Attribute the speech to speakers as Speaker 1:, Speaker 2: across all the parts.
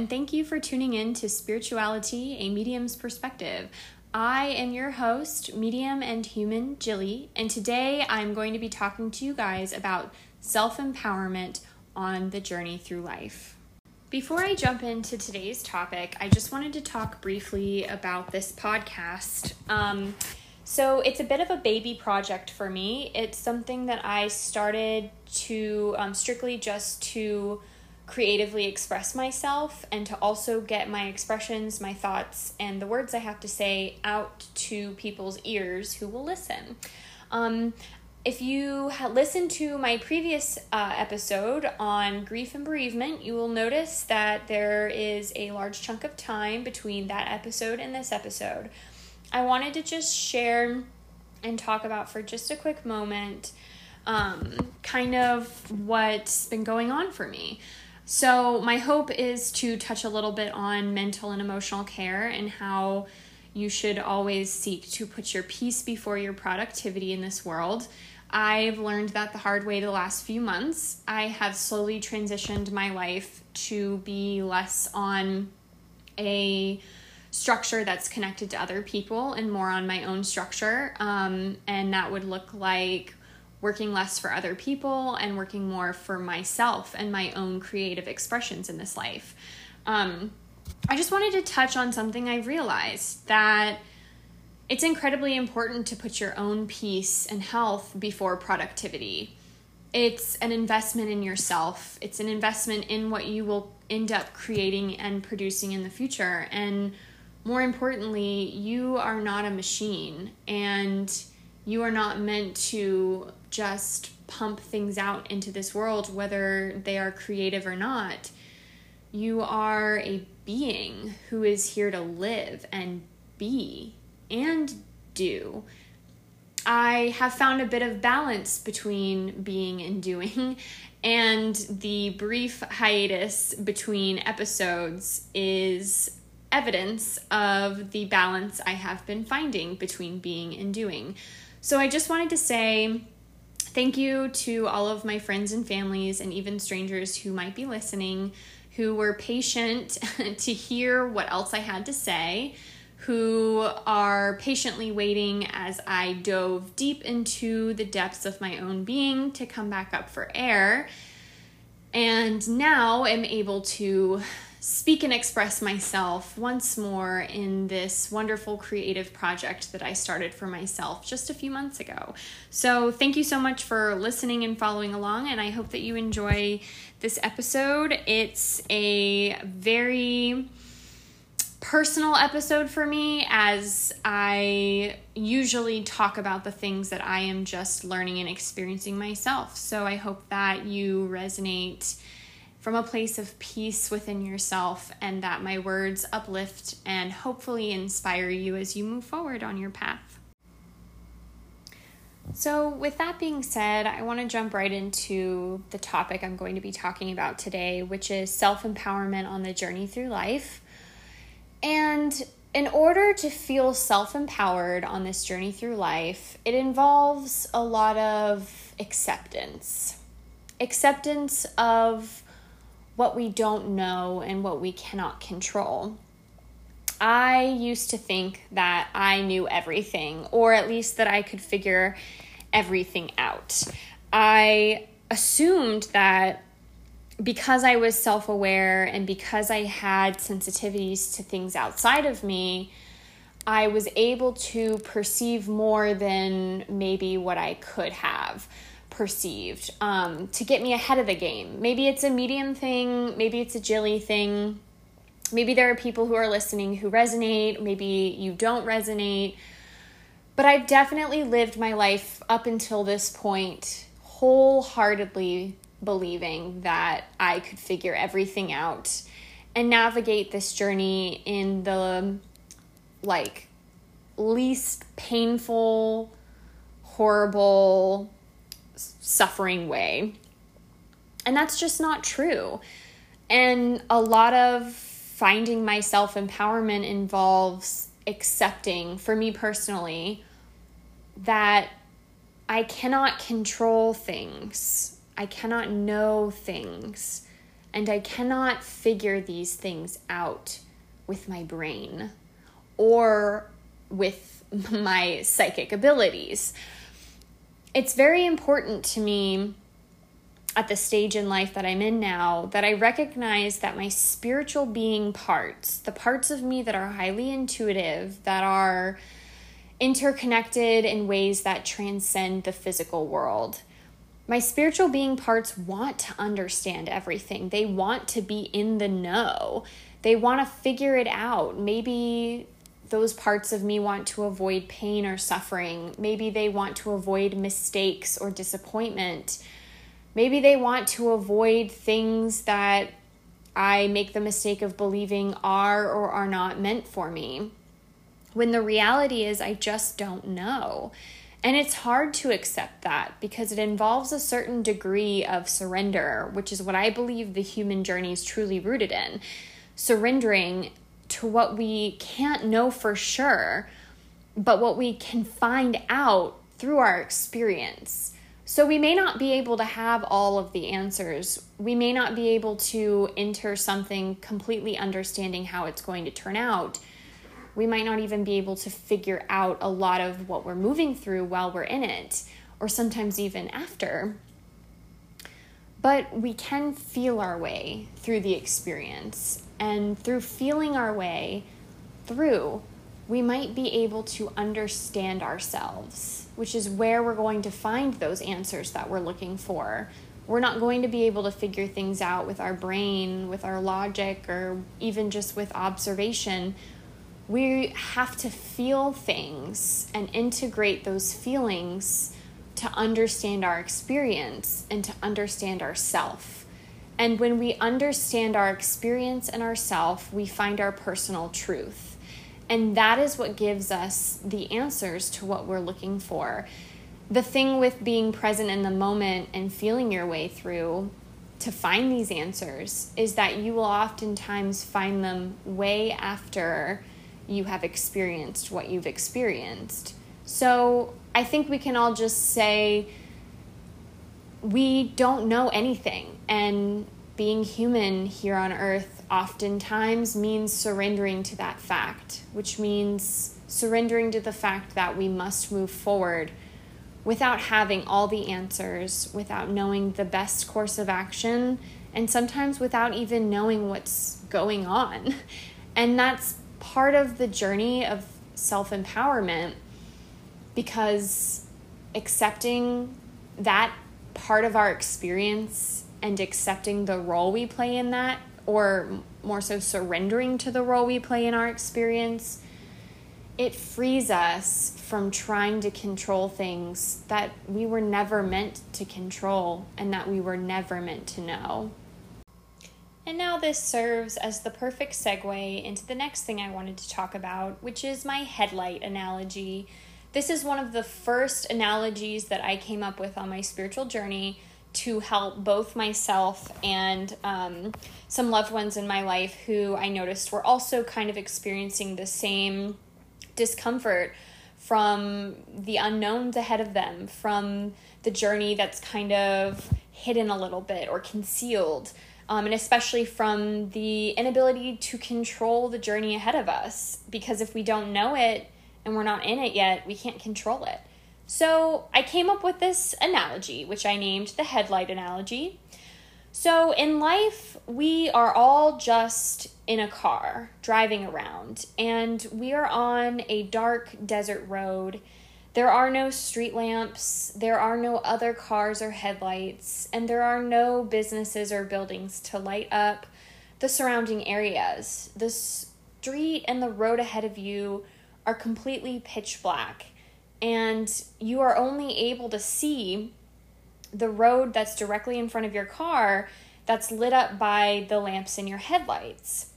Speaker 1: and thank you for tuning in to Spirituality, a Medium's Perspective. I am your host, medium and human Jilly, and today I'm going to be talking to you guys about self empowerment on the journey through life. Before I jump into today's topic, I just wanted to talk briefly about this podcast. Um, so, it's a bit of a baby project for me. It's something that I started to um, strictly just to creatively express myself and to also get my expressions, my thoughts, and the words I have to say out to people's ears who will listen. Um, if you listened to my previous uh, episode on grief and bereavement, you will notice that there is a large chunk of time between that episode and this episode. I wanted to just share and talk about for just a quick moment um, kind of what's been going on for me. So, my hope is to touch a little bit on mental and emotional care and how you should always seek to put your peace before your productivity in this world. I've learned that the hard way the last few months. I have slowly transitioned my life to be less on a structure that's connected to other people and more on my own structure. Um, and that would look like working less for other people and working more for myself and my own creative expressions in this life. Um, I just wanted to touch on something I realized that it's incredibly important to put your own peace and health before productivity. It's an investment in yourself, it's an investment in what you will end up creating and producing in the future. And more importantly, you are not a machine and you are not meant to just pump things out into this world, whether they are creative or not. You are a being who is here to live and be and do. I have found a bit of balance between being and doing, and the brief hiatus between episodes is evidence of the balance I have been finding between being and doing. So I just wanted to say thank you to all of my friends and families and even strangers who might be listening who were patient to hear what else I had to say, who are patiently waiting as I dove deep into the depths of my own being to come back up for air. And now am able to speak and express myself once more in this wonderful creative project that I started for myself just a few months ago. So, thank you so much for listening and following along, and I hope that you enjoy this episode. It's a very personal episode for me as I usually talk about the things that I am just learning and experiencing myself. So, I hope that you resonate from a place of peace within yourself, and that my words uplift and hopefully inspire you as you move forward on your path. So, with that being said, I want to jump right into the topic I'm going to be talking about today, which is self empowerment on the journey through life. And in order to feel self empowered on this journey through life, it involves a lot of acceptance. Acceptance of what we don't know and what we cannot control. I used to think that I knew everything, or at least that I could figure everything out. I assumed that because I was self aware and because I had sensitivities to things outside of me, I was able to perceive more than maybe what I could have perceived um, to get me ahead of the game. Maybe it's a medium thing, maybe it's a Jilly thing. Maybe there are people who are listening who resonate, maybe you don't resonate. But I've definitely lived my life up until this point wholeheartedly believing that I could figure everything out and navigate this journey in the like least painful, horrible, suffering way. And that's just not true. And a lot of finding my self empowerment involves accepting, for me personally, that I cannot control things. I cannot know things. and I cannot figure these things out with my brain or with my psychic abilities. It's very important to me at the stage in life that I'm in now that I recognize that my spiritual being parts, the parts of me that are highly intuitive, that are interconnected in ways that transcend the physical world. My spiritual being parts want to understand everything. They want to be in the know. They want to figure it out. Maybe those parts of me want to avoid pain or suffering. Maybe they want to avoid mistakes or disappointment. Maybe they want to avoid things that I make the mistake of believing are or are not meant for me. When the reality is, I just don't know. And it's hard to accept that because it involves a certain degree of surrender, which is what I believe the human journey is truly rooted in. Surrendering to what we can't know for sure, but what we can find out through our experience. So we may not be able to have all of the answers. We may not be able to enter something completely understanding how it's going to turn out. We might not even be able to figure out a lot of what we're moving through while we're in it, or sometimes even after. But we can feel our way through the experience. And through feeling our way through, we might be able to understand ourselves, which is where we're going to find those answers that we're looking for. We're not going to be able to figure things out with our brain, with our logic, or even just with observation. We have to feel things and integrate those feelings to understand our experience and to understand ourself. And when we understand our experience and ourself, we find our personal truth. And that is what gives us the answers to what we're looking for. The thing with being present in the moment and feeling your way through to find these answers is that you will oftentimes find them way after you have experienced what you've experienced. So I think we can all just say we don't know anything. And being human here on earth oftentimes means surrendering to that fact, which means surrendering to the fact that we must move forward without having all the answers, without knowing the best course of action, and sometimes without even knowing what's going on. And that's part of the journey of self empowerment because accepting that part of our experience and accepting the role we play in that, or more so surrendering to the role we play in our experience, it frees us from trying to control things that we were never meant to control and that we were never meant to know. And now this serves as the perfect segue into the next thing I wanted to talk about, which is my headlight analogy. This is one of the first analogies that I came up with on my spiritual journey to help both myself and um, some loved ones in my life who I noticed were also kind of experiencing the same discomfort from the unknowns ahead of them, from the journey that's kind of hidden a little bit or concealed, um, and especially from the inability to control the journey ahead of us. Because if we don't know it and we're not in it yet, we can't control it. So I came up with this analogy, which I named the headlight analogy. So in life, we are all just in a car driving around, and we are on a dark desert road. There are no street lamps, there are no other cars or headlights, and there are no businesses or buildings to light up the surrounding areas. The street and the road ahead of you are completely pitch black and you are only able to see the road that's directly in front of your car that's lit up by the lamps in your headlights.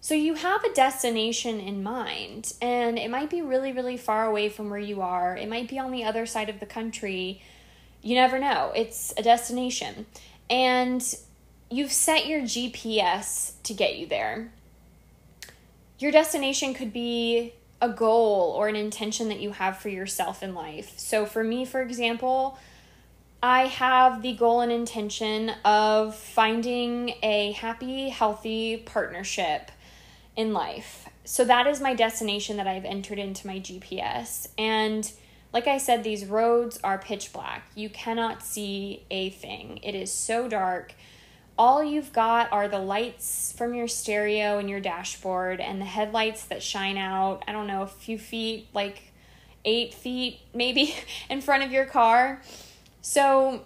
Speaker 1: So you have a destination in mind, and it might be really, really far away from where you are. It might be on the other side of the country. You never know. It's a destination. And you've set your GPS to get you there. Your destination could be a goal or an intention that you have for yourself in life. So, for me, for example, I have the goal and intention of finding a happy, healthy partnership in life. So that is my destination that I've entered into my GPS. And like I said, these roads are pitch black. You cannot see a thing, it is so dark. All you've got are the lights from your stereo and your dashboard and the headlights that shine out, I don't know, a few feet, like eight feet maybe, in front of your car. So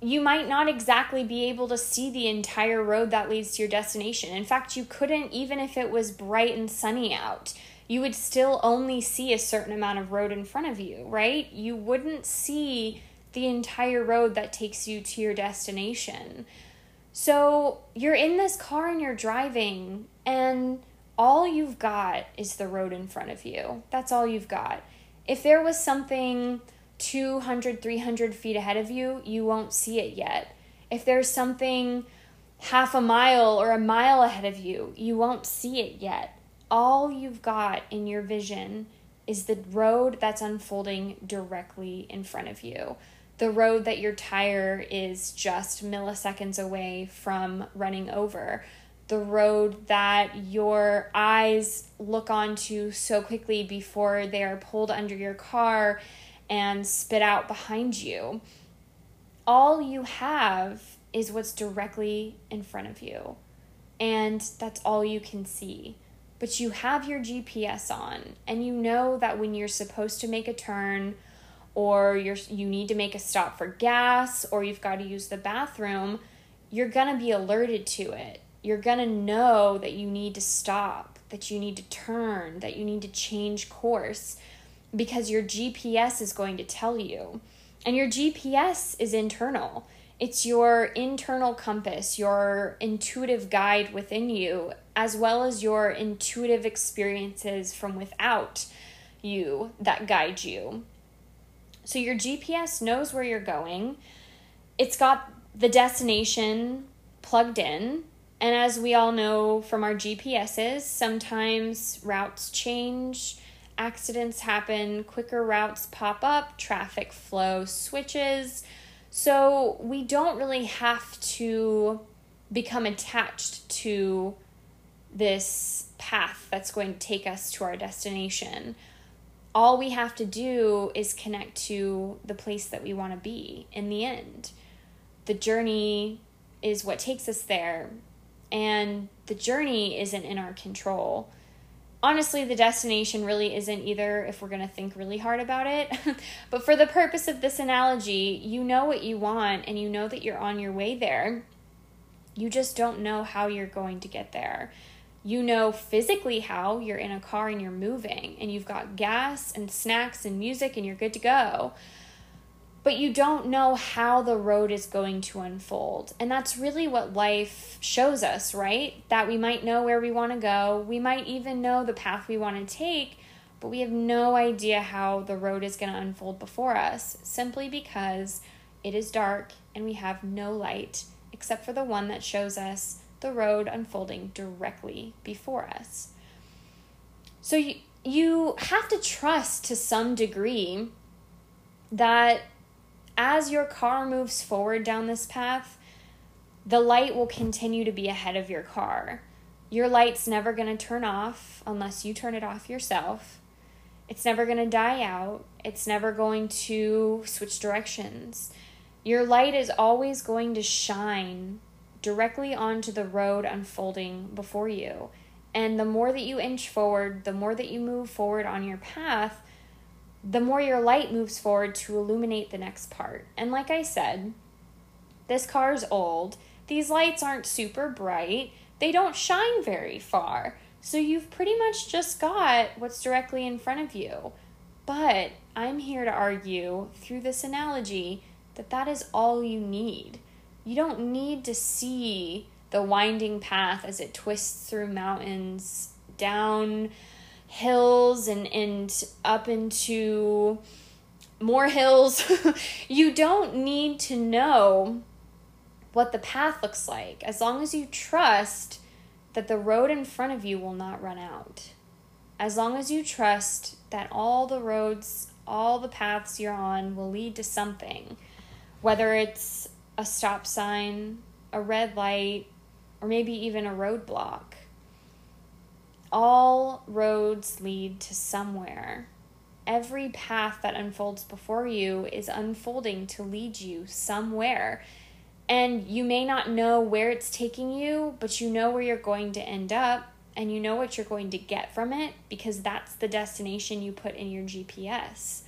Speaker 1: you might not exactly be able to see the entire road that leads to your destination. In fact, you couldn't, even if it was bright and sunny out, you would still only see a certain amount of road in front of you, right? You wouldn't see the entire road that takes you to your destination. So you're in this car and you're driving, and all you've got is the road in front of you. That's all you've got. If there was something 200, 300 feet ahead of you, you won't see it yet. If there's something half a mile or a mile ahead of you, you won't see it yet. All you've got in your vision is the road that's unfolding directly in front of you. The road that your tire is just milliseconds away from running over. The road that your eyes look onto so quickly before they are pulled under your car and spit out behind you. All you have is what's directly in front of you. And that's all you can see. But you have your GPS on, and you know that when you're supposed to make a turn, or you're you need to make a stop for gas, or you've got to use the bathroom, you're gonna be alerted to it. You're gonna know that you need to stop, that you need to turn, that you need to change course because your GPS is going to tell you. And your GPS is internal. It's your internal compass, your intuitive guide within you, as well as your intuitive experiences from without you that guide you. So your GPS knows where you're going. It's got the destination plugged in. And as we all know from our GPSs, sometimes routes change accidents happen, quicker routes pop up, traffic flow switches. So we don't really have to become attached to this path that's going to take us to our destination. All we have to do is connect to the place that we want to be in the end. The journey is what takes us there, and the journey isn't in our control honestly, the destination really isn't either if we're going to think really hard about it. but for the purpose of this analogy, you know what you want and you know that you're on your way there. You just don't know how you're going to get there. You know physically how you're in a car and you're moving and you've got gas and snacks and music and you're good to go but you don't know how the road is going to unfold. And that's really what life shows us, right? That we might know where we want to go, we might even know the path we want to take, but we have no idea how the road is going to unfold before us simply because it is dark and we have no light except for the one that shows us the road unfolding directly before us. So you, you have to trust to some degree that as your car moves forward down this path, the light will continue to be ahead of your car. Your light's never going to turn off unless you turn it off yourself. It's never going to die out. It's never going to switch directions. Your light is always going to shine directly onto the road unfolding before you. And the more that you inch forward, the more that you move forward on your path, the more your light moves forward to illuminate the next part. And like I said, this car's old. These lights aren't super bright. They don't shine very far. So you've pretty much just got what's directly in front of you. But I'm here to argue through this analogy that that is all you need. You don't need to see the winding path as it twists through mountains, down hills and and up into more hills. you don't need to know what the path looks like as long as you trust that the road in front of you will not run out. As long as you trust that all the roads, all the paths you're on will lead to something. whether it's a stop sign, a red light, or maybe even a roadblock. All roads lead to somewhere. Every path that unfolds before you is unfolding to lead you somewhere. And you may not know where it's taking you, but you know where you're going to end up and you know what you're going to get from it because that's the destination you put in your GPS.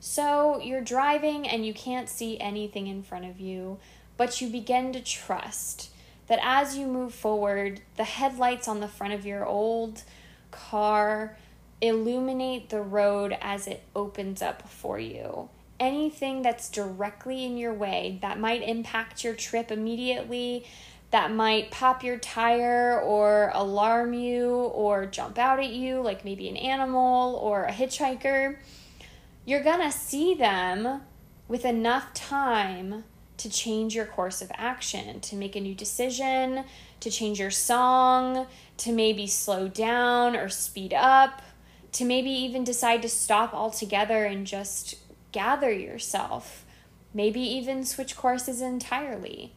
Speaker 1: So you're driving and you can't see anything in front of you, but you begin to trust that as you move forward, the headlights on the front of your old car illuminate the road as it opens up for you. Anything that's directly in your way that might impact your trip immediately, that might pop your tire or alarm you or jump out at you, like maybe an animal or a hitchhiker, you're gonna see them with enough time to change your course of action, to make a new decision, to change your song, to maybe slow down or speed up, to maybe even decide to stop altogether and just gather yourself, maybe even switch courses entirely.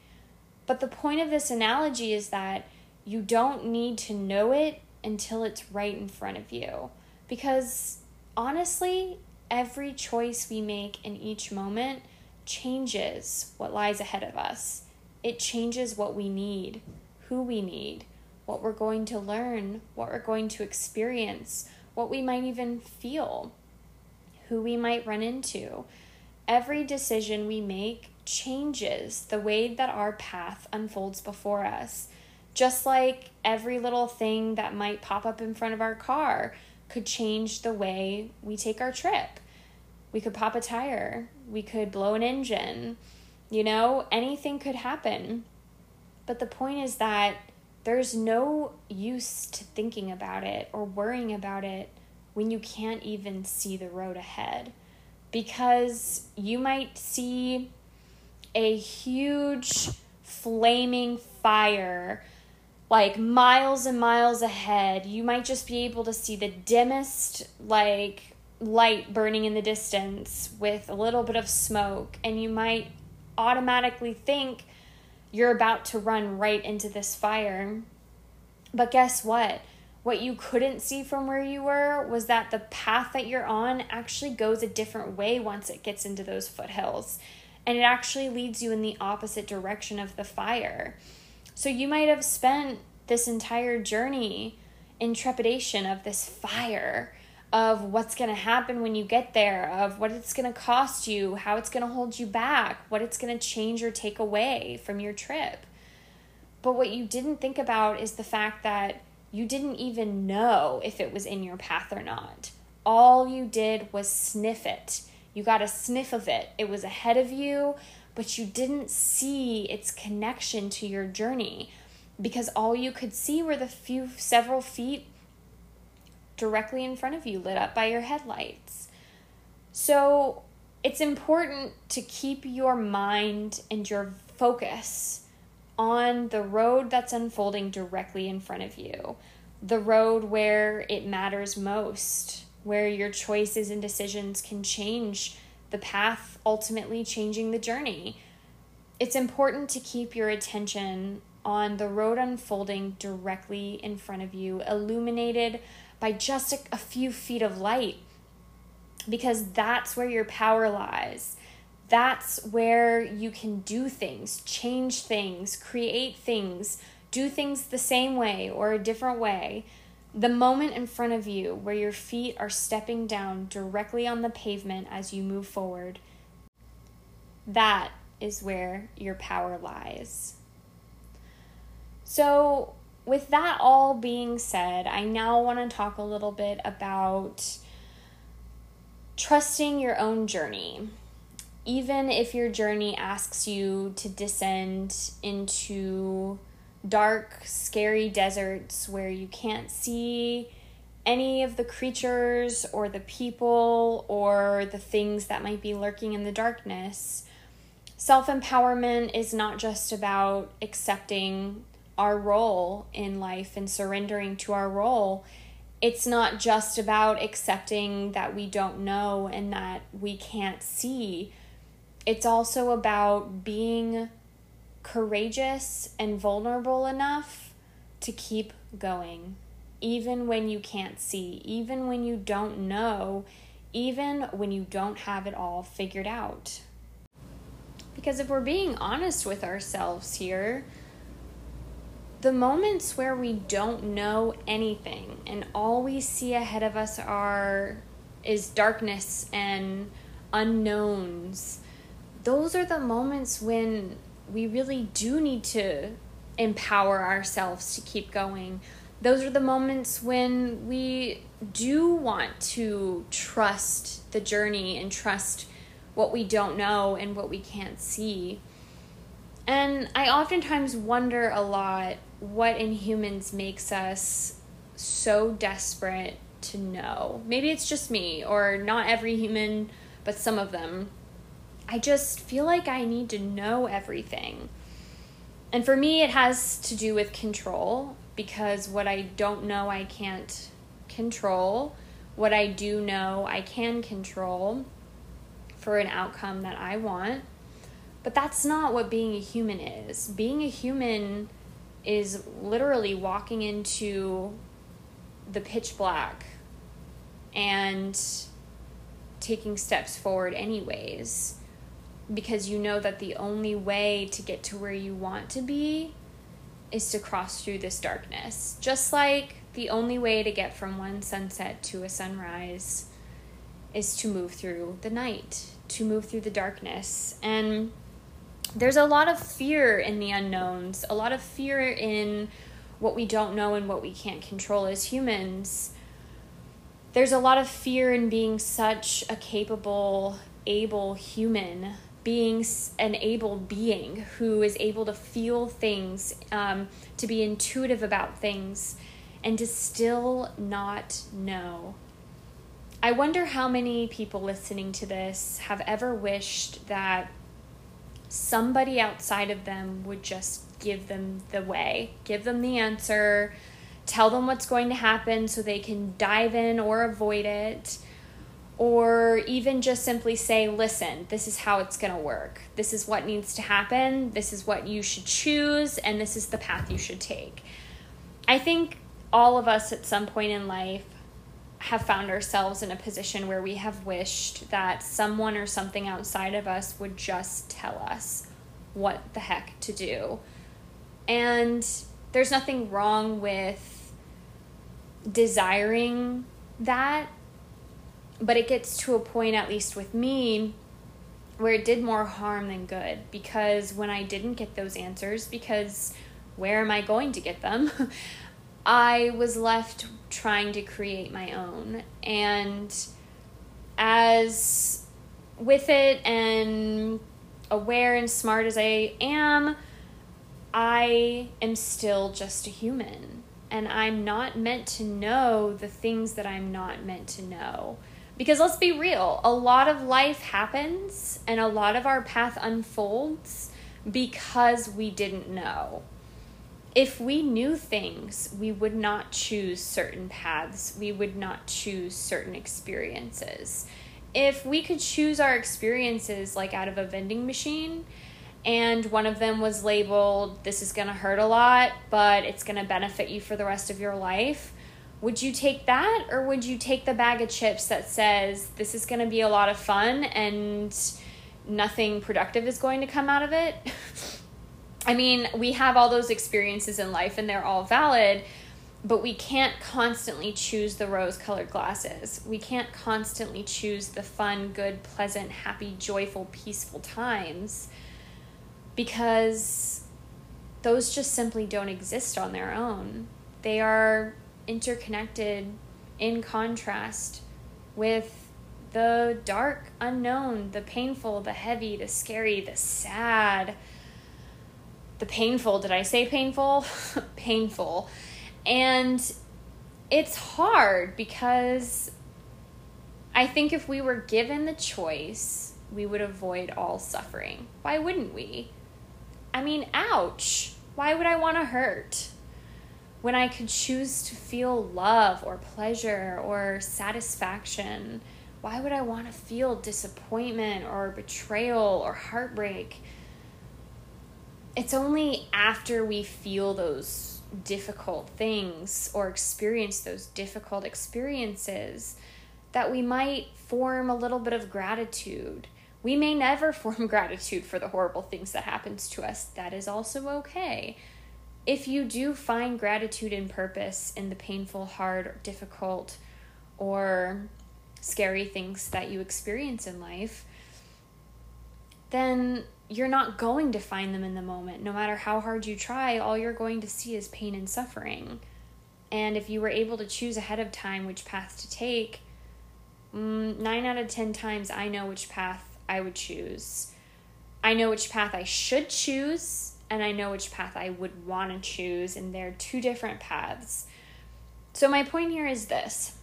Speaker 1: But the point of this analogy is that you don't need to know it until it's right in front of you. Because honestly, every choice we make in each moment changes what lies ahead of us. It changes what we need, who we need, what we're going to learn, what we're going to experience, what we might even feel, who we might run into. Every decision we make changes the way that our path unfolds before us. Just like every little thing that might pop up in front of our car could change the way we take our trip. We could pop a tire, we could blow an engine, you know, anything could happen. But the point is that there's no use to thinking about it or worrying about it when you can't even see the road ahead. Because you might see a huge flaming fire like miles and miles ahead. You might just be able to see the dimmest like light burning in the distance with a little bit of smoke and you might automatically think you're about to run right into this fire. But guess what? What you couldn't see from where you were was that the path that you're on actually goes a different way once it gets into those foothills and it actually leads you in the opposite direction of the fire. So you might have spent this entire journey in trepidation of this fire, of what's going to happen when you get there, of what it's going to cost you, how it's going to hold you back, what it's going to change or take away from your trip. But what you didn't think about is the fact that you didn't even know if it was in your path or not. All you did was sniff it you got a sniff of it. It was ahead of you, but you didn't see its connection to your journey because all you could see were the few several feet directly in front of you lit up by your headlights. So, it's important to keep your mind and your focus on the road that's unfolding directly in front of you, the road where it matters most where your choices and decisions can change the path, ultimately changing the journey. It's important to keep your attention on the road unfolding directly in front of you, illuminated by just a, a few feet of light, because that's where your power lies. That's where you can do things, change things, create things, do things the same way or a different way the moment in front of you where your feet are stepping down directly on the pavement as you move forward, that is where your power lies. So, with that all being said, I now want to talk a little bit about trusting your own journey. Even if your journey asks you to descend into dark, scary deserts where you can't see any of the creatures or the people or the things that might be lurking in the darkness. Self empowerment is not just about accepting our role in life and surrendering to our role. It's not just about accepting that we don't know and that we can't see. it's also about being courageous and vulnerable enough to keep going, even when you can't see, even when you don't know, even when you don't have it all figured out. Because if we're being honest with ourselves here, the moments where we don't know anything and all we see ahead of us are is darkness and unknowns those are the moments when we really do need to empower ourselves to keep going. Those are the moments when we do want to trust the journey and trust what we don't know and what we can't see. And I oftentimes wonder a lot what in humans makes us so desperate to know. Maybe it's just me, or not every human, but some of them I just feel like I need to know everything. And for me, it has to do with control because what I don't know, I can't control. What I do know, I can control for an outcome that I want. But that's not what being a human is. Being a human is literally walking into the pitch black and taking steps forward, anyways because you know that the only way to get to where you want to be is to cross through this darkness. Just like the only way to get from one sunset to a sunrise is to move through the night, to move through the darkness. And there's a lot of fear in the unknowns, a lot of fear in what we don't know and what we can't control as humans. There's a lot of fear in being such a capable, able human being an able being who is able to feel things, um, to be intuitive about things, and to still not know. I wonder how many people listening to this have ever wished that somebody outside of them would just give them the way, give them the answer, tell them what's going to happen so they can dive in or avoid it or even just simply say, listen, this is how it's going to work. This is what needs to happen. This is what you should choose, and this is the path you should take. I think all of us at some point in life have found ourselves in a position where we have wished that someone or something outside of us would just tell us what the heck to do. And there's nothing wrong with desiring that but it gets to a point, at least with me, where it did more harm than good because when I didn't get those answers, because where am I going to get them? I was left trying to create my own. And as with it and aware and smart as I am, I am still just a human. And I'm not meant to know the things that I'm not meant to know. Because let's be real, a lot of life happens and a lot of our path unfolds because we didn't know. If we knew things, we would not choose certain paths, we would not choose certain experiences. If we could choose our experiences like out of a vending machine, and one of them was labeled, This is gonna hurt a lot, but it's gonna benefit you for the rest of your life would you take that or would you take the bag of chips that says this is to be a lot of fun and nothing productive is going to come out of it? I mean, we have all those experiences in life and they're all valid, but we can't constantly choose the rose colored glasses. We can't constantly choose the fun, good, pleasant, happy, joyful, peaceful times because those just simply don't exist on their own. They are interconnected in contrast with the dark unknown, the painful, the heavy, the scary, the sad, the painful. Did I say painful? painful. And it's hard because I think if we were given the choice, we would avoid all suffering. Why wouldn't we? I mean, ouch. Why would I want to hurt? when I could choose to feel love or pleasure or satisfaction Why would I want to feel disappointment or betrayal or heartbreak? It's only after we feel those difficult things or experience those difficult experiences that we might form a little bit of gratitude. We may never form gratitude for the horrible things that happens to us. That is also okay. If you do find gratitude and purpose in the painful, hard, difficult, or scary things that you experience in life, then you're not going to find them in the moment. No matter how hard you try, all you're going to see is pain and suffering. And if you were able to choose ahead of time which path to take, mm, nine out of 10 times I know which path I would choose. I know which path I should choose, and I know which path I would want to choose, and they're two different paths. So, my point here is this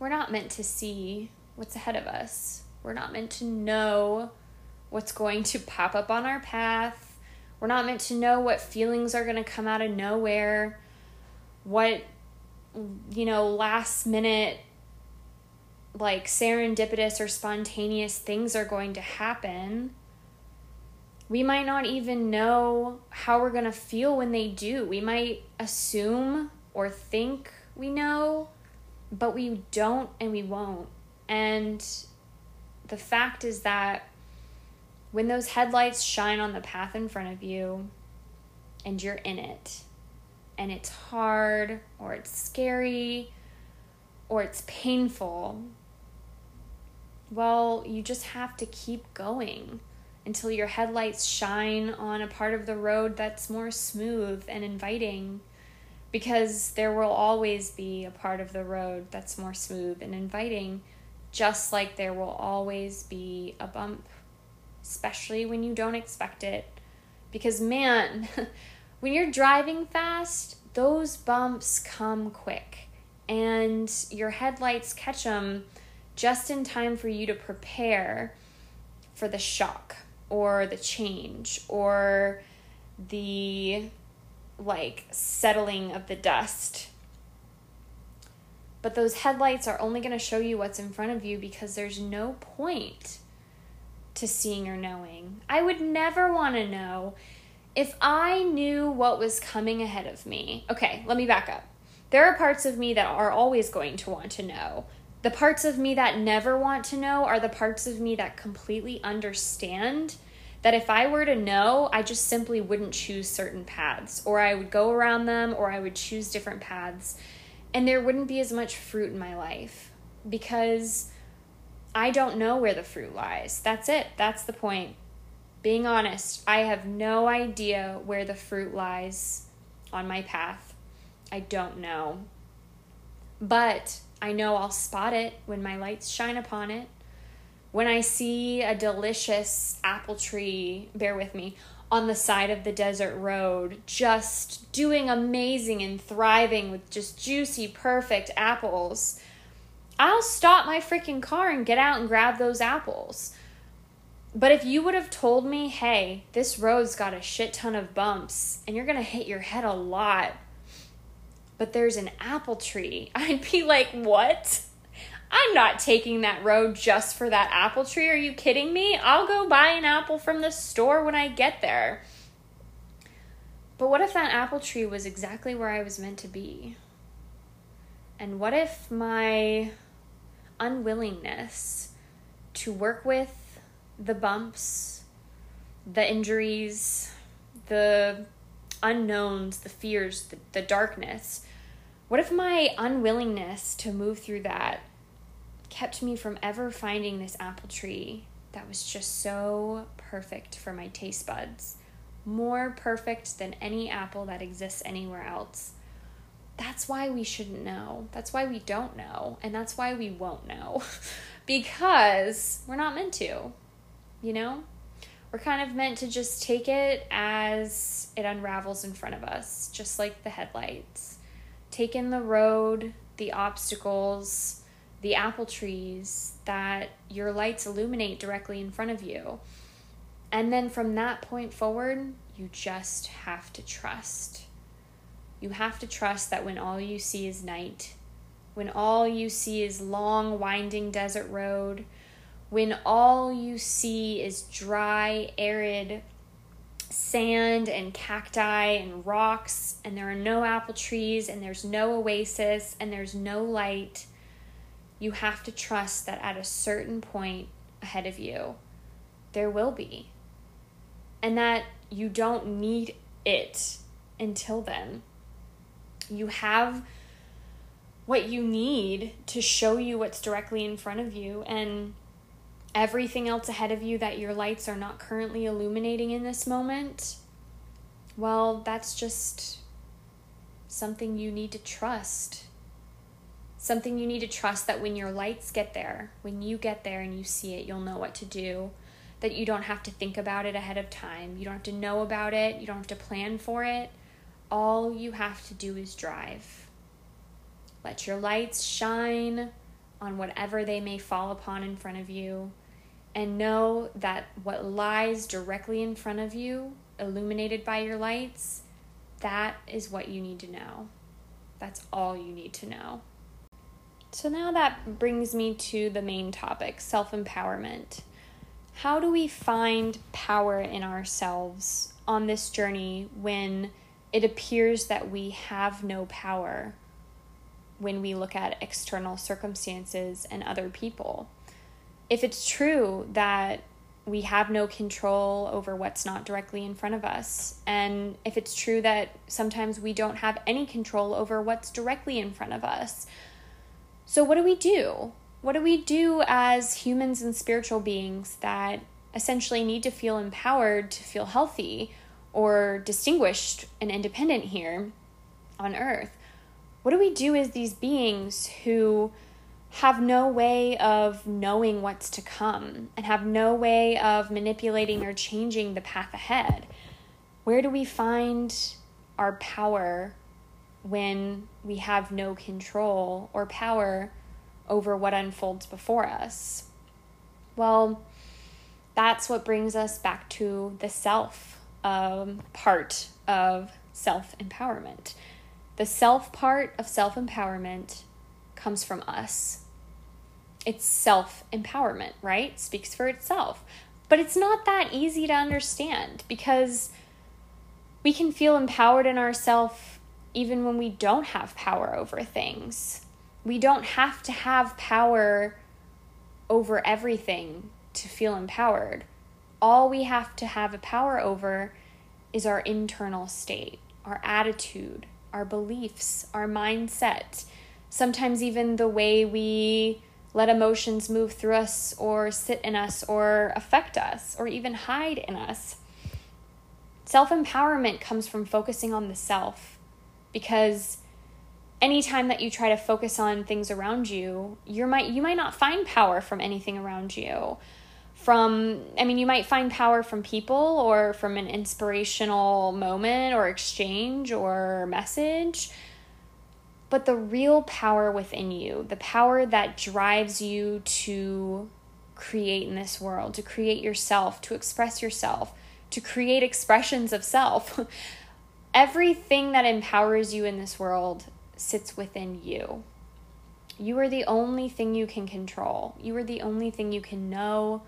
Speaker 1: we're not meant to see what's ahead of us, we're not meant to know what's going to pop up on our path. We're not meant to know what feelings are going to come out of nowhere, what, you know, last minute, like serendipitous or spontaneous things are going to happen. We might not even know how we're going to feel when they do. We might assume or think we know, but we don't and we won't. And the fact is that when those headlights shine on the path in front of you and you're in it and it's hard or it's scary or it's painful, well, you just have to keep going until your headlights shine on a part of the road that's more smooth and inviting because there will always be a part of the road that's more smooth and inviting, just like there will always be a bump especially when you don't expect it. Because, man, when you're driving fast, those bumps come quick and your headlights catch them just in time for you to prepare for the shock or the change or the like settling of the dust. But those headlights are only going to show you what's in front of you because there's no point to seeing or knowing. I would never want to know if I knew what was coming ahead of me. Okay, let me back up. There are parts of me that are always going to want to know. The parts of me that never want to know are the parts of me that completely understand that if I were to know, I just simply wouldn't choose certain paths, or I would go around them, or I would choose different paths, and there wouldn't be as much fruit in my life because I don't know where the fruit lies. That's it. That's the point. Being honest, I have no idea where the fruit lies on my path. I don't know. But I know I'll spot it when my lights shine upon it. When I see a delicious apple tree, bear with me, on the side of the desert road, just doing amazing and thriving with just juicy, perfect apples I'll stop my freaking car and get out and grab those apples. But if you would have told me, hey, this road's got a shit ton of bumps and you're going to hit your head a lot, but there's an apple tree, I'd be like, what? I'm not taking that road just for that apple tree. Are you kidding me? I'll go buy an apple from the store when I get there. But what if that apple tree was exactly where I was meant to be? And what if my unwillingness to work with the bumps, the injuries, the unknowns, the fears, the, the darkness. What if my unwillingness to move through that kept me from ever finding this apple tree that was just so perfect for my taste buds? More perfect than any apple that exists anywhere else that's why we shouldn't know. That's why we don't know. And that's why we won't know. because we're not meant to. You know? We're kind of meant to just take it as it unravels in front of us, just like the headlights. Take in the road, the obstacles, the apple trees that your lights illuminate directly in front of you. And then from that point forward, you just have to trust you have to trust that when all you see is night, when all you see is long, winding desert road, when all you see is dry, arid sand and cacti and rocks, and there are no apple trees, and there's no oasis, and there's no light, you have to trust that at a certain point ahead of you, there will be. And that you don't need it until then. You have what you need to show you what's directly in front of you and everything else ahead of you that your lights are not currently illuminating in this moment, well, that's just something you need to trust. Something you need to trust that when your lights get there, when you get there and you see it, you'll know what to do. That you don't have to think about it ahead of time. You don't have to know about it. You don't have to plan for it. All you have to do is drive let your lights shine on whatever they may fall upon in front of you, and know that what lies directly in front of you, illuminated by your lights, that is what you need to know. That's all you need to know. So, now that brings me to the main topic self empowerment. How do we find power in ourselves on this journey when it appears that we have no power? when we look at external circumstances and other people. If it's true that we have no control over what's not directly in front of us, and if it's true that sometimes we don't have any control over what's directly in front of us, so what do we do? What do we do as humans and spiritual beings that essentially need to feel empowered to feel healthy or distinguished and independent here on earth? what do we do as these beings who have no way of knowing what's to come and have no way of manipulating or changing the path ahead? Where do we find our power when we have no control or power over what unfolds before us? Well, that's what brings us back to the self um, part of self empowerment. The self part of self empowerment comes from us. It's self empowerment, right? Speaks for itself. But it's not that easy to understand because we can feel empowered in ourselves even when we don't have power over things. We don't have to have power over everything to feel empowered. All we have to have a power over is our internal state, our attitude, our beliefs, our mindset, sometimes even the way we let emotions move through us or sit in us or affect us or even hide in us. Self empowerment comes from focusing on the self because anytime that you try to focus on things around you, you might you might not find power from anything around you from i mean you might find power from people or from an inspirational moment or exchange or message but the real power within you the power that drives you to create in this world to create yourself to express yourself to create expressions of self everything that empowers you in this world sits within you. You are the only thing you can control. You are the only thing you can know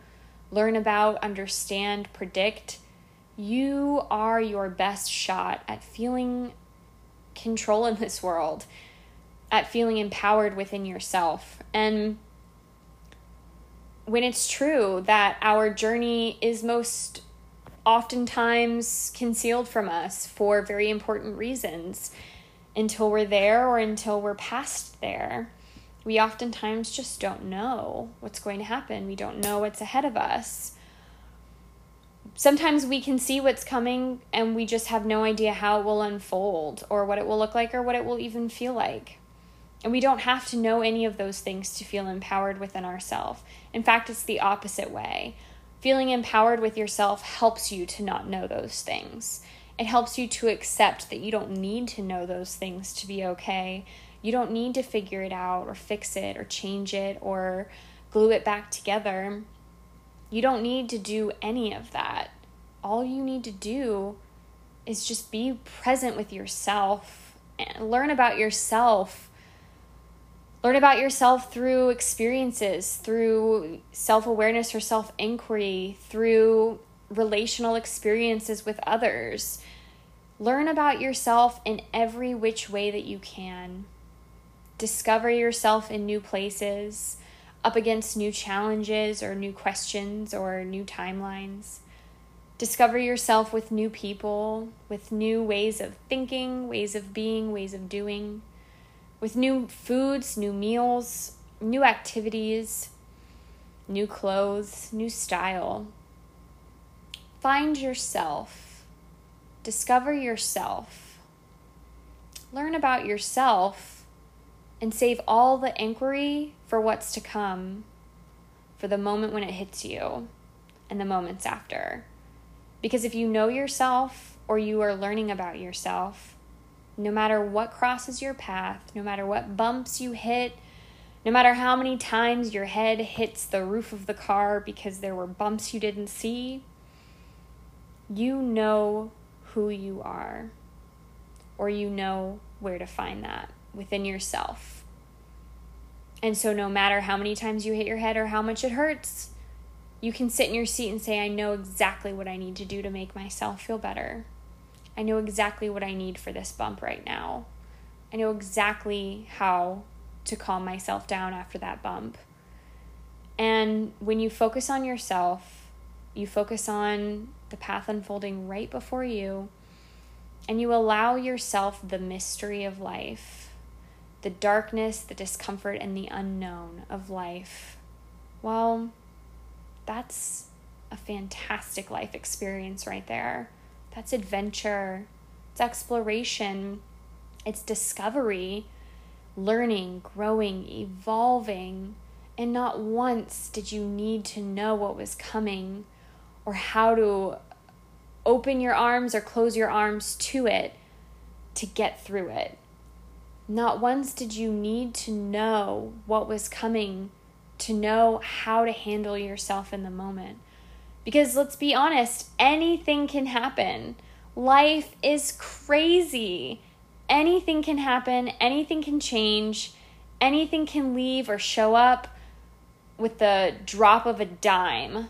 Speaker 1: learn about, understand, predict, you are your best shot at feeling control in this world, at feeling empowered within yourself. And when it's true that our journey is most oftentimes concealed from us for very important reasons until we're there or until we're past there we oftentimes just don't know what's going to happen. We don't know what's ahead of us. Sometimes we can see what's coming and we just have no idea how it will unfold or what it will look like or what it will even feel like. And we don't have to know any of those things to feel empowered within ourselves. In fact, it's the opposite way. Feeling empowered with yourself helps you to not know those things. It helps you to accept that you don't need to know those things to be okay you don't need to figure it out or fix it or change it or glue it back together. You don't need to do any of that. All you need to do is just be present with yourself and learn about yourself Learn about yourself through experiences, through self awareness or self inquiry, through relational experiences with others. Learn about yourself in every which way that you can. Discover yourself in new places, up against new challenges or new questions or new timelines. Discover yourself with new people, with new ways of thinking, ways of being, ways of doing with new foods, new meals, new activities, new clothes, new style. Find yourself, discover yourself, learn about yourself, and save all the inquiry for what's to come, for the moment when it hits you and the moments after. Because if you know yourself or you are learning about yourself, no matter what crosses your path, no matter what bumps you hit, no matter how many times your head hits the roof of the car because there were bumps you didn't see, you know who you are, or you know where to find that within yourself. And so, no matter how many times you hit your head or how much it hurts, you can sit in your seat and say, I know exactly what I need to do to make myself feel better. I know exactly what I need for this bump right now. I know exactly how to calm myself down after that bump. And when you focus on yourself, you focus on the path unfolding right before you, and you allow yourself the mystery of life, the darkness, the discomfort, and the unknown of life. Well, that's a fantastic life experience right there. That's adventure, it's exploration, it's discovery, learning, growing, evolving. And not once did you need to know what was coming or how to open your arms or close your arms to it to get through it. Not once did you need to know what was coming to know how to handle yourself in the moment. Because let's be honest, anything can happen. Life is crazy. Anything can happen, anything can change, anything can leave or show up with the drop of a dime.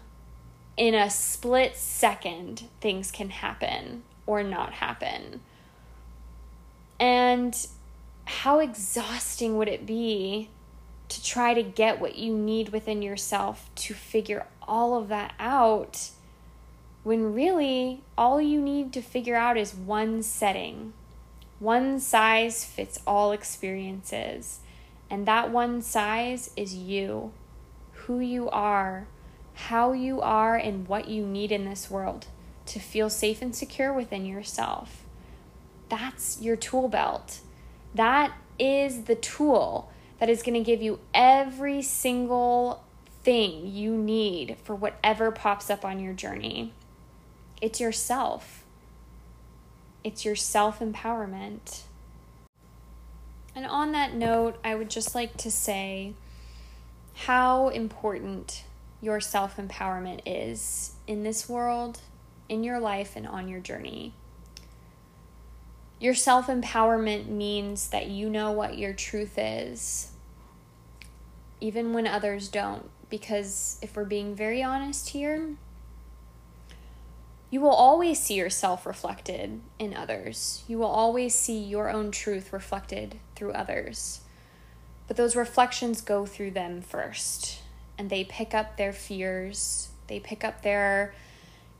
Speaker 1: In a split second, things can happen or not happen. And how exhausting would it be to try to get what you need within yourself to figure all of that out when really all you need to figure out is one setting. One size fits all experiences. And that one size is you, who you are, how you are, and what you need in this world to feel safe and secure within yourself. That's your tool belt. That is the tool that is going to give you every single thing you need for whatever pops up on your journey. It's yourself, it's your self empowerment. And on that note, I would just like to say how important your self empowerment is in this world, in your life, and on your journey. Your self empowerment means that you know what your truth is, even when others don't. Because if we're being very honest here, you will always see yourself reflected in others. You will always see your own truth reflected through others. But those reflections go through them first, and they pick up their fears, they pick up their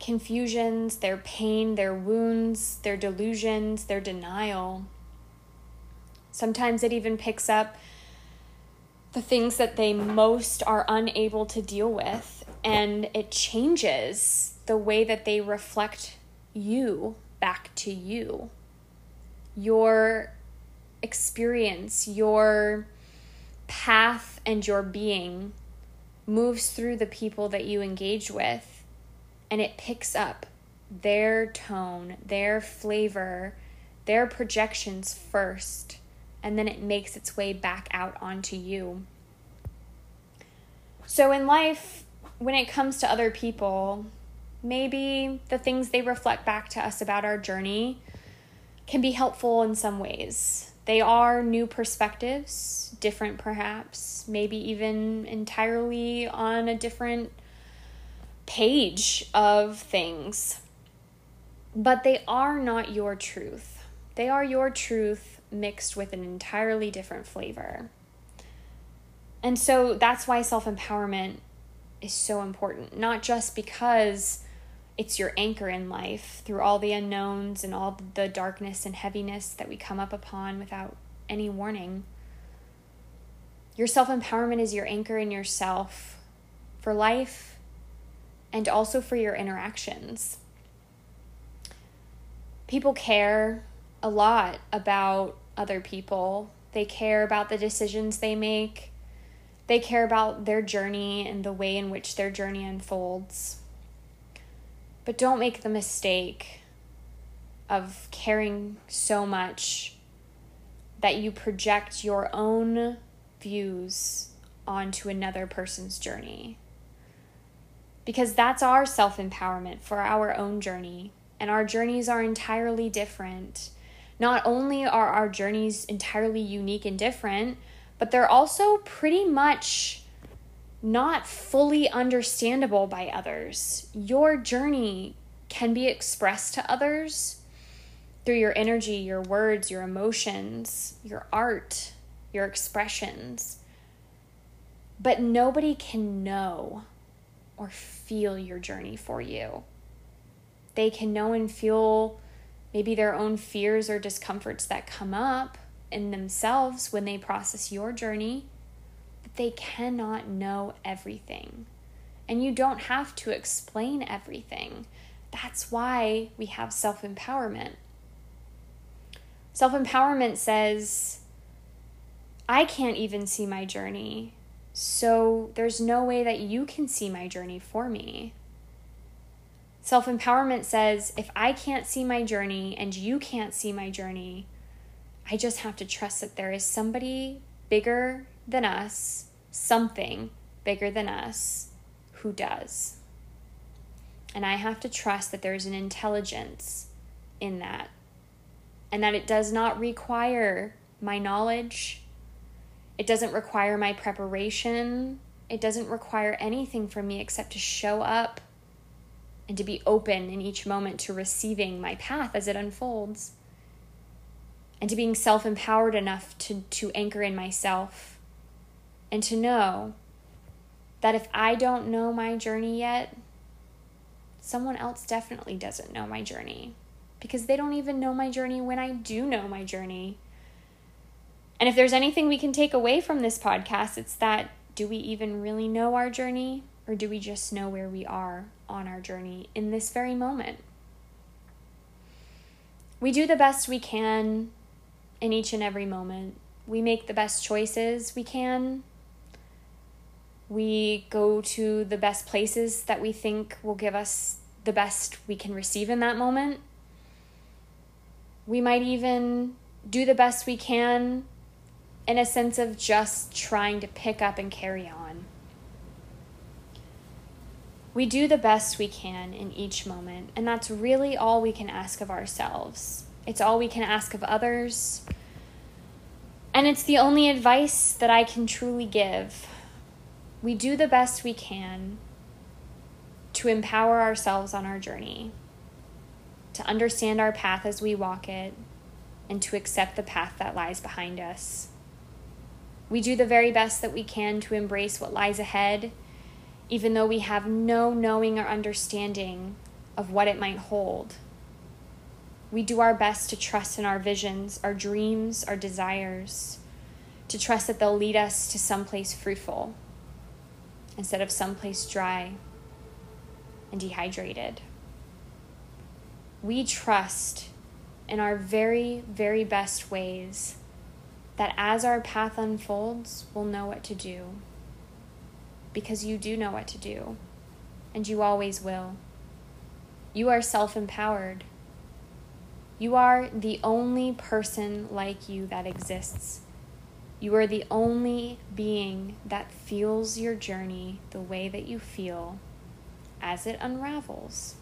Speaker 1: confusions, their pain, their wounds, their delusions, their denial. Sometimes it even picks up the things that they most are unable to deal with, and it changes the way that they reflect you back to you. Your experience, your path, and your being moves through the people that you engage with and it picks up their tone, their flavor, their projections first, and then it makes its way back out onto you. So, in life, when it comes to other people, maybe the things they reflect back to us about our journey can be helpful in some ways. They are new perspectives, different perhaps, maybe even entirely on a different page of things. But they are not your truth. They are your truth mixed with an entirely different flavor. And so that's why self empowerment is so important, not just because it's your anchor in life through all the unknowns and all the darkness and heaviness that we come up upon without any warning. Your self empowerment is your anchor in yourself for life and also for your interactions. People care a lot about other people, they care about the decisions they make, they care about their journey and the way in which their journey unfolds. But don't make the mistake of caring so much that you project your own views onto another person's journey. Because that's our self empowerment for our own journey. And our journeys are entirely different. Not only are our journeys entirely unique and different, but they're also pretty much not fully understandable by others. Your journey can be expressed to others through your energy, your words, your emotions, your art, your expressions. But nobody can know or feel your journey for you. They can know and feel maybe their own fears or discomforts that come up in themselves when they process your journey, but they cannot know everything. And you don't have to explain everything. That's why we have self empowerment. Self empowerment says, I can't even see my journey, so there's no way that you can see my journey for me. Self empowerment says, if I can't see my journey and you can't see my journey, I just have to trust that there is somebody bigger than us, something bigger than us, who does. And I have to trust that there's an intelligence in that, and that it does not require my knowledge, it doesn't require my preparation, it doesn't require anything from me except to show up and to be open in each moment to receiving my path as it unfolds and to being self empowered enough to, to anchor in myself and to know that if I don't know my journey yet, someone else definitely doesn't know my journey because they don't even know my journey when I do know my journey. And if there's anything we can take away from this podcast, it's that do we even really know our journey or do we just know where we are on our journey in this very moment? We do the best we can in each and every moment. We make the best choices we can. We go to the best places that we think will give us the best we can receive in that moment. We might even do the best we can in a sense of just trying to pick up and carry on. We do the best we can in each moment, and that's really all we can ask of ourselves. It's all we can ask of others. And it's the only advice that I can truly give. We do the best we can to empower ourselves on our journey, to understand our path as we walk it, and to accept the path that lies behind us. We do the very best that we can to embrace what lies ahead, even though we have no knowing or understanding of what it might hold. We do our best to trust in our visions, our dreams, our desires, to trust that they'll lead us to someplace fruitful instead of someplace dry and dehydrated. We trust in our very, very best ways that as our path unfolds, we'll know what to do. Because you do know what to do, and you always will. You are self empowered. You are the only person like you that exists. You are the only being that feels your journey the way that you feel as it unravels.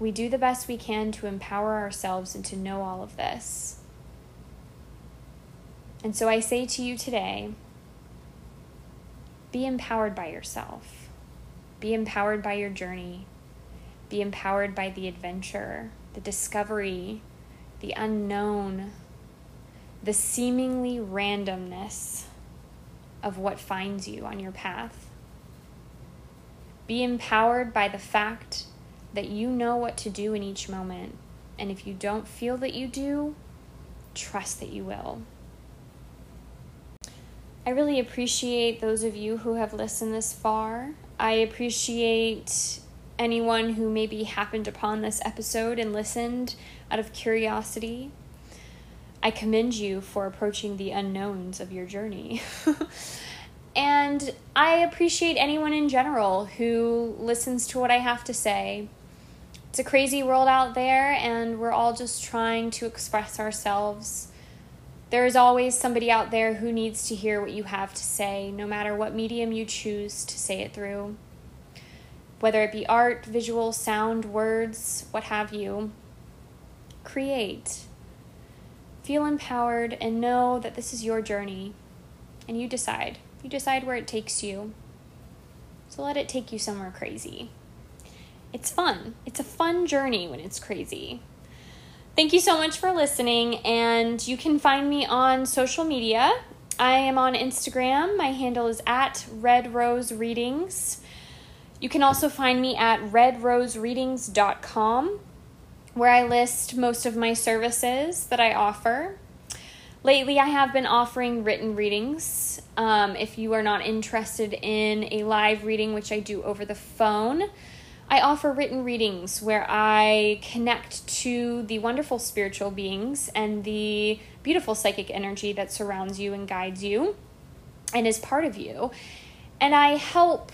Speaker 1: we do the best we can to empower ourselves and to know all of this. And so I say to you today be empowered by yourself, be empowered by your journey, be empowered by the adventure, the discovery, the unknown, the seemingly randomness of what finds you on your path. Be empowered by the fact that you know what to do in each moment. And if you don't feel that you do, trust that you will. I really appreciate those of you who have listened this far. I appreciate anyone who maybe happened upon this episode and listened out of curiosity. I commend you for approaching the unknowns of your journey. and I appreciate anyone in general who listens to what I have to say. It's a crazy world out there, and we're all just trying to express ourselves. There is always somebody out there who needs to hear what you have to say, no matter what medium you choose to say it through. Whether it be art, visual, sound, words, what have you, create Feel empowered and know that this is your journey and you decide. You decide where it takes you. So let it take you somewhere crazy. It's fun. It's a fun journey when it's crazy. Thank you so much for listening, and you can find me on social media. I am on Instagram. My handle is at Red Rose Readings. You can also find me at redrosereadings.com where I list most of my services that I offer. Lately, I have been offering written readings. Um, if you are not interested in a live reading, which I do over the phone, I offer written readings where I connect to the wonderful spiritual beings and the beautiful psychic energy that surrounds you and guides you and is part of you. And I help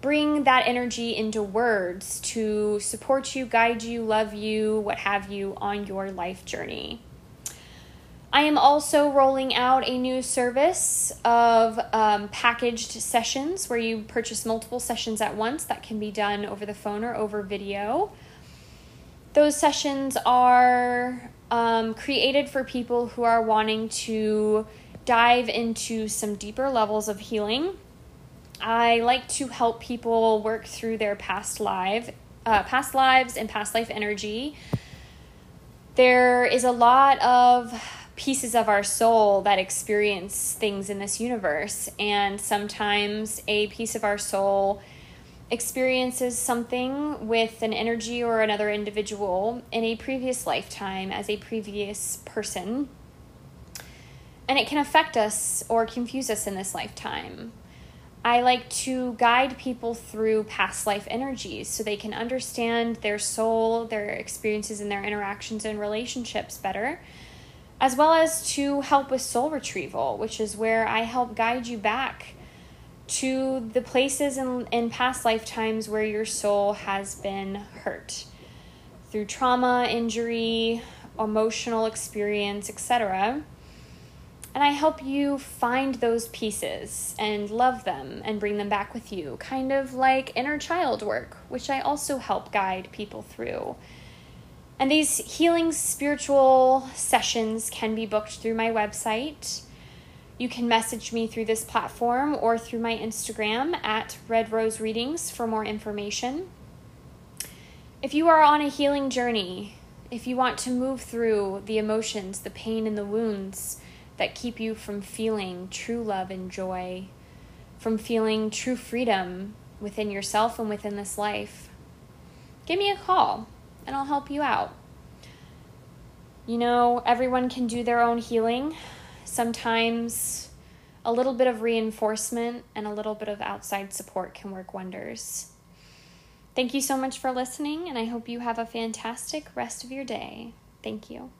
Speaker 1: bring that energy into words to support you, guide you, love you, what have you on your life journey. I am also rolling out a new service of um, packaged sessions where you purchase multiple sessions at once that can be done over the phone or over video. Those sessions are um, created for people who are wanting to dive into some deeper levels of healing I like to help people work through their past life, uh, past lives and past life energy. There is a lot of pieces of our soul that experience things in this universe, and sometimes a piece of our soul experiences something with an energy or another individual in a previous lifetime as a previous person. And it can affect us or confuse us in this lifetime. I like to guide people through past life energies so they can understand their soul, their experiences, and their interactions and relationships better, as well as to help with soul retrieval, which is where I help guide you back to the places in, in past lifetimes where your soul has been hurt through trauma, injury, emotional experience, etc and I help you find those pieces and love them and bring them back with you, kind of like inner child work, which I also help guide people through. And these healing spiritual sessions can be booked through my website. You can message me through this platform or through my Instagram at Red Rose Readings for more information. If you are on a healing journey, if you want to move through the emotions, the pain, and the wounds, that keep you from feeling true love and joy, from feeling true freedom within yourself and within this life, give me a call and I'll help you out. You know, everyone can do their own healing. Sometimes a little bit of reinforcement and a little bit of outside support can work wonders. Thank you so much for listening, and I hope you have a fantastic rest of your day. Thank you.